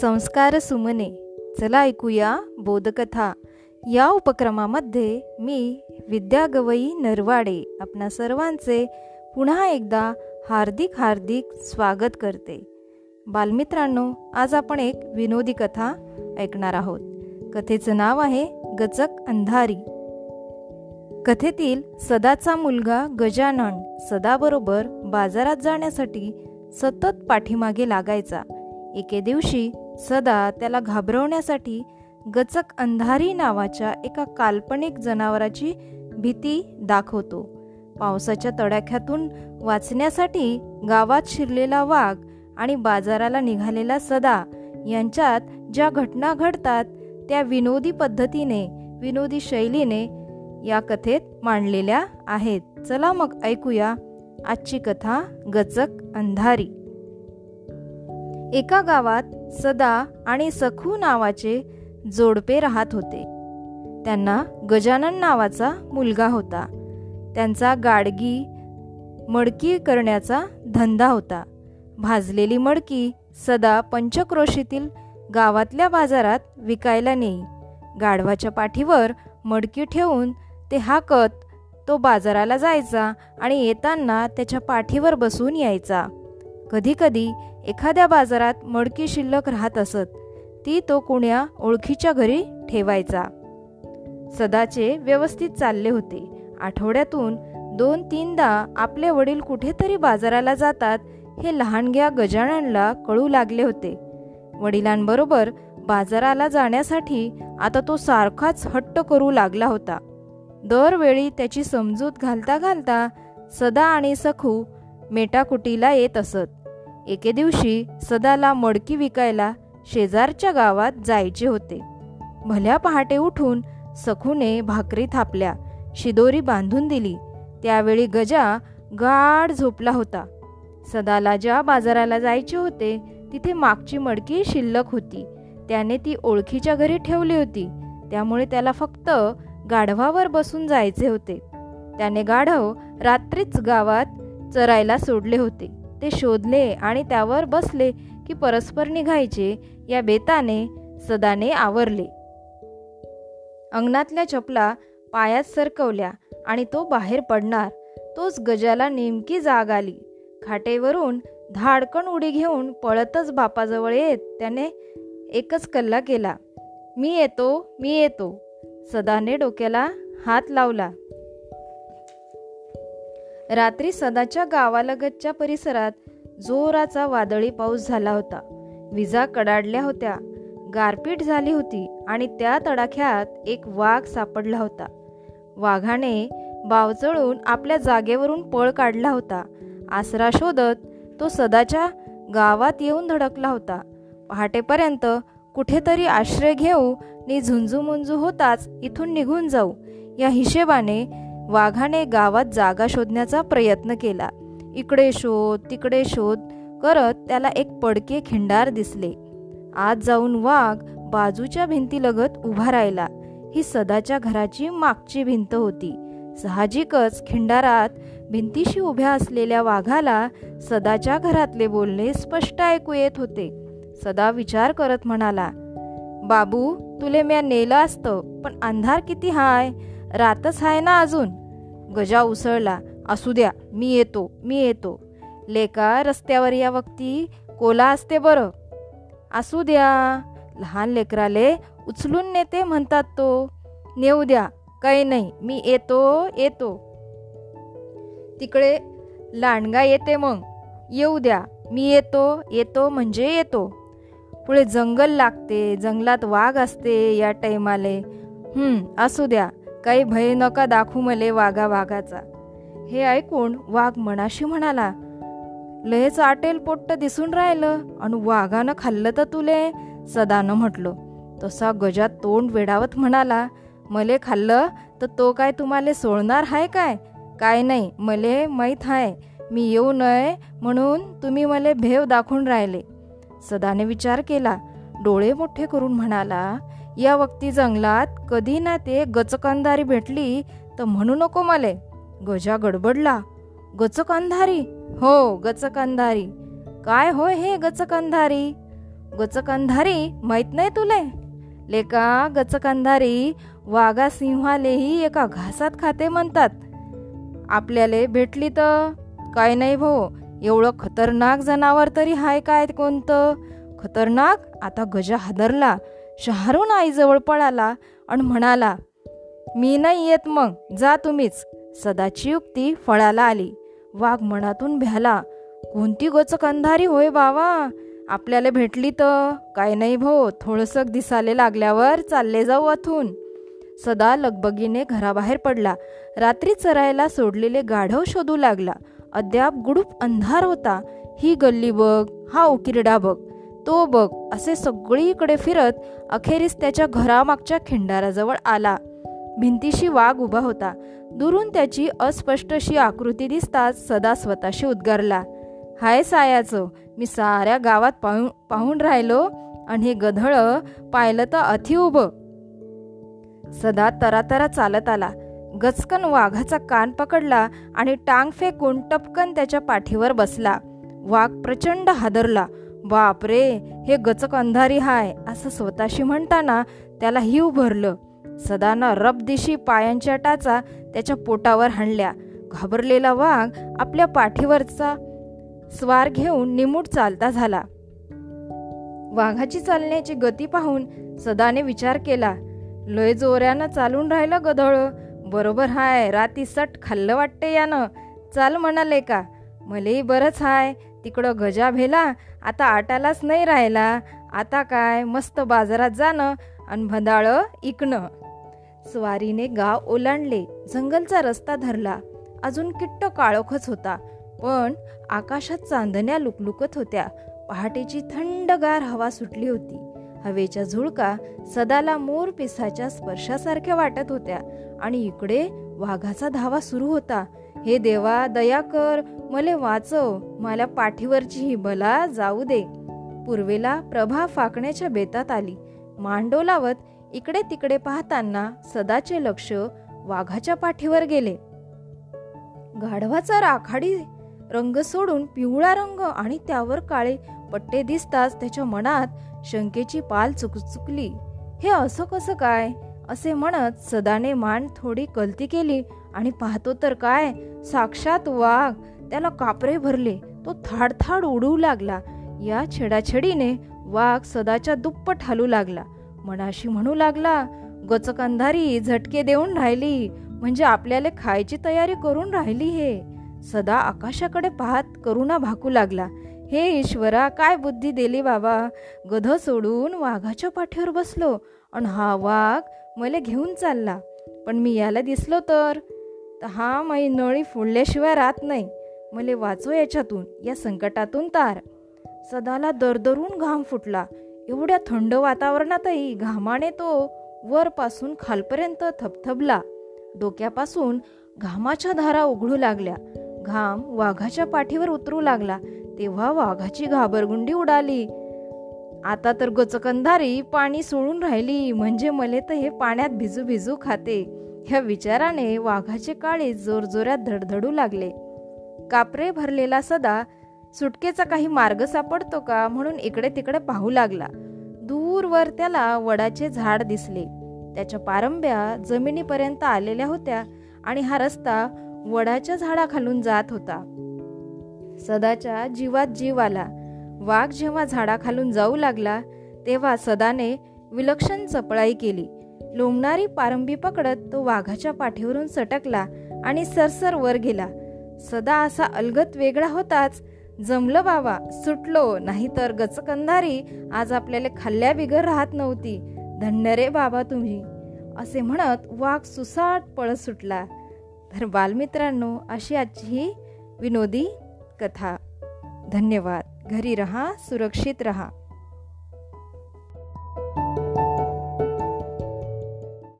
संस्कार सुमने. चला ऐकूया बोधकथा. या उपक्रमामध्ये मी विद्या गवई नरवाडे आपणा सर्वांचे पुन्हा एकदा हार्दिक हार्दिक स्वागत करते. बालमित्रांनो आज आपण एक विनोदी कथा ऐकणार आहोत. कथेचं नाव आहे गचक अंधारी. कथेतील सदाचा मुलगा गजानन सदाबरोबर बाजारात जाण्यासाठी सतत पाठीमागे लागायचा. एके दिवशी सदा त्याला घाबरवण्यासाठी गचक अंधारी नावाच्या एका काल्पनिक जनावराची भीती दाखवतो. पावसाच्या तडाख्यातून वाचण्यासाठी गावात शिरलेला वाघ आणि बाजाराला निघालेला सदा यांच्यात ज्या घटना घडतात त्या विनोदी पद्धतीने विनोदी शैलीने या कथेत मांडलेल्या आहेत. चला मग ऐकूया आजची कथा गचक अंधारी. एका गावात सदा आणि सखू नावाचे जोडपे राहत होते. त्यांना गजानन नावाचा मुलगा होता. त्यांचा गाडगी मडकी करण्याचा धंदा होता. भाजलेली मडकी सदा पंचक्रोशीतील गावातल्या बाजारात विकायला नेई. गाढवाच्या पाठीवर मडकी ठेवून ते हाकत तो बाजाराला जायचा आणि येताना त्याच्या पाठीवर बसून यायचा. कधीकधी एखाद्या बाजारात मडकी शिल्लक राहत असत ती तो कुण्या ओळखीच्या घरी ठेवायचा. सदाचे व्यवस्थित चालले होते. आठवड्यातून दोन तीनदा आपले वडील कुठेतरी बाजाराला जातात हे लहानग्या गजाननला कळू लागले होते. वडिलांबरोबर बाजाराला जाण्यासाठी आता तो सारखाच हट्ट करू लागला होता. दरवेळी त्याची समजूत घालता घालता सदा आणि सखू मेटाकुटीला येत असत. एके दिवशी सदाला मडकी विकायला शेजारच्या गावात जायचे होते. भल्या पहाटे उठून सखूने भाकरी थापल्या शिदोरी बांधून दिली. त्यावेळी गजा गाढ झोपला होता. सदाला ज्या बाजाराला जायचे होते तिथे मागची मडकी शिल्लक होती. त्याने ती ओळखीच्या घरी ठेवली होती. त्यामुळे त्याला फक्त गाढवावर बसून जायचे होते. त्याने गाढव रात्रीच गावात चरायला सोडले होते. ते शोधले आणि त्यावर बसले की परस्पर निघायचे या बेताने सदाने आवरले. अंगणातल्या चपला पायात सरकवल्या आणि तो बाहेर पडणार. तोच गजाला नेमकी जाग आली. खाटेवरून धाडकण उडी घेऊन पळतच बापाजवळ येत त्याने एकच कल्ला केला. मी येतो मी येतो. सदाने डोक्याला हात लावला. रात्री सदाच्या गावालगतच्या परिसरात जोराचा वादळी पाऊस झाला होता. विजा कडाडल्या होत्या. गारपीट झाली होती आणि त्या तडाख्यात एक वाघ सापडला होता. वाघाने बावचळून आपल्या जागेवरून पळ काढला होता. आसरा शोधत तो सदाच्या गावात येऊन धडकला होता. पहाटेपर्यंत कुठेतरी आश्रय घेऊ नि झुंजू होताच इथून निघून जाऊ या हिशेबाने वाघाने गावात जागा शोधण्याचा प्रयत्न केला. इकडे शोध तिकडे शोध करत त्याला एक पडके खिंडार दिसले. आज जाऊन वाघ बाजूच्या भिंतीलगत उभा राहिला. ही सदाच्या घराची मागची भिंत होती. साहजिकच खिंडारात भिंतीशी उभ्या असलेल्या वाघाला सदाच्या घरातले बोलणे स्पष्ट ऐकू येत होते. सदा विचार करत म्हणाला बाबू तुले म्या नेलं असतं पण अंधार किती हाय? रातच आहे ना अजून? गजा उसळला. असू द्या मी येतो मी येतो. लेका रस्त्यावर या वक्ती कोला असते बरं. असू द्या. लहान लेकराले उचलून नेते म्हणतात तो. नेऊ द्या काही नाही मी येतो येतो. तिकडे लांडगा येते मग. येऊ द्या मी येतो येतो म्हणजे येतो. पुढे जंगल लागते जंगलात वाघ असते या टाईमाले हम्म असू द्या. काही भय नका दाखवू मले वाघा वाघाचा. हे ऐकून वाघ मनाशी म्हणाला लयच आटेल पोट्ट दिसून राहिलं आणि वाघानं खाल्लं तर तुले सदानं म्हटलं. तसा गजात तोंड वेडावत म्हणाला मले खाल्लं तर तो काय तुम्हाला सोडणार हाय काय? काय नाही मले माहीत आहे मी येऊ नये म्हणून तुम्ही मले भेव दाखवून राहिले. सदाने विचार केला डोळे मोठे करून म्हणाला या वक्ती जंगलात कधी ना ते गचकंधारी भेटली तर म्हणू नको मले. गजा गडबडला. गचक अंधारी हो गचकंधारी. काय होय हे गचकंधारी? गचकंधारी माहीत नाही तुले? लेका गचकंधारी वाघा सिंहालेही एका घासात खाते म्हणतात. आपल्याला भेटली तर? काय नाही भाऊ एवढं खतरनाक जनावर तरी हाय काय कोणतं? खतरनाक? आता गजा हादरला. शहारून आईजवळ पळाला आणि म्हणाला मी नाही येत मग जा तुम्हीच. सदाची युक्ती फळाला आली. वाघ मनातून भ्याला कोणती गोचक अंधारी होय बावा? आपल्याला भेटली तर? काय नाही भो थोडंसं दिसाले लागल्यावर चालले जाऊ अथून सदा लगबगीने घराबाहेर पडला. रात्री चरायला सोडलेले गाढव शोधू लागला. अद्याप गुडूप अंधार होता. ही गल्ली बघ हा उकिरडा बघ. तो बघ असे सगळीकडे फिरत अखेरीस त्याच्या घरामागच्या खिंडाराजवळ आला. भिंतीशी वाघ उभा होता. दुरून त्याची अस्पष्टशी आकृती दिसताच सदा स्वतःशी उद्गारला. हाय सायाचं मी साऱ्या गावात पाहून पाहून राहिलो आणि हे गधळ पाहिलं तर अति उभं. सदा तरातरा चालत आला. गचकन वाघाचा कान पकडला आणि टांग फेकून टपकन त्याच्या पाठीवर बसला. वाघ प्रचंड हादरला. बापरे हे गचक अंधारी हाय असं स्वतःशी म्हणताना त्याला हिव भरलं. सदानं रब दिशी पायांच्या टाचा त्याच्या पोटावर हाणल्या. घाबरलेला वाघ आपल्या पाठीवरचा स्वार घेऊन निमूट चालता झाला. वाघाची चालण्याची गती पाहून सदाने विचार केला लय जोऱ्यानं चालून राहिलं गधळ बरोबर हाय राती सट खाल्लं वाटते यानं. चाल म्हणाले का? मलेही बरंच हाय. तिकडं गजा भेला आता आटालाच नाही राहिला. आता काय? मस्त बाजारात जाणं आणि भदाळ इकणं. स्वारीने गाव ओलांडले. जंगलचा रस्ता धरला. अजून किट्ट काळोखच होता. पण आकाशात चांदण्या लुकलुकत होत्या. पहाटेची थंडगार हवा सुटली होती. हवेच्या झुळका सदाला मोर पिसाच्या स्पर्शासारख्या वाटत होत्या. आणि इकडे वाघाचा धावा सुरू होता. हे देवा दया कर. मले वाचव. मला पाठीवरची ही भला जाऊ दे. पूर्वेला प्रभा फाकण्याच्या बेतात आली. मांडो लावत इकडे तिकडे पाहताना सदाचे लक्ष वाघाच्या पाठीवर गेले. गाढवाचा राखाडी रंग सोडून पिवळा रंग आणि त्यावर काळे पट्टे दिसताच त्याच्या मनात शंकेची पाल चुकचुकली. हे असं कसं काय? असे म्हणत सदाने मान थोडी कलती केली. आणि पाहतो तर काय? साक्षात वाघ. त्याला कापरे भरले. तो थाडथाड उडू लागला. या छेडाछेडीने वाघ सदाच्या दुप्पट हालू लागला. मनाशी म्हणू लागला गचकंधारी झटके देऊन राहिली. म्हणजे आपल्याला खायची तयारी करून राहिली हे. सदा आकाशाकडे पाहत करुणा भाकू लागला. हे ईश्वरा काय बुद्धी दिली बाबा? गध सोडून वाघाच्या पाठीवर बसलो. आणि हा वाघ मला घेऊन चालला. पण मी याला दिसलो तर? हा मै नळी फोडल्याशिवाय राहत नाही. मले वाचो याच्यातून या संकटातून तार. सदाला दरदरून घाम फुटला. एवढ्या थंड वातावरणातही घामाने तो वरपासून खालपर्यंत थपथपला डोक्यापासून घामाच्या धारा उघडू लागल्या. घाम वाघाच्या पाठीवर उतरू लागला. तेव्हा वाघाची घाबरगुंडी उडाली. आता तर गचकंधारी पाणी सोडून राहिली. म्हणजे मले तर हे पाण्यात भिजू भिजू खाते. ह्या विचाराने वाघाचे काळे जोरजोऱ्यात धडधडू लागले. कापरे भरलेला सदा सुटकेचा काही मार्ग सापडतो का म्हणून इकडे तिकडे पाहू लागला. दूरवर त्याला वडाचे झाड दिसले. त्याच्या पारंब्या जमिनीपर्यंत आलेल्या होत्या आणि हा रस्ता वडाच्या झाडाखालून जात होता. सदाच्या जीवात जीव आला. वाघ जेव्हा झाडाखालून जाऊ लागला तेव्हा सदाने विलक्षण चपळाई केली. लोंबणारी पारंबी पकडत तो वाघाच्या पाठीवरून सटकला आणि सरसर वर गेला. सदा असा अलगत वेगळा होताच. जमलं बाबा सुटलो नाहीतर गचकंधारी आज आपल्याला खाल्ल्या बिगर राहत नव्हती. धन्य रे बाबा तुम्ही. असे म्हणत वाघ सुसाट पळत सुटला. तर बालमित्रांनो अशी आजची ही विनोदी कथा. धन्यवाद. घरी रहा सुरक्षित रहा.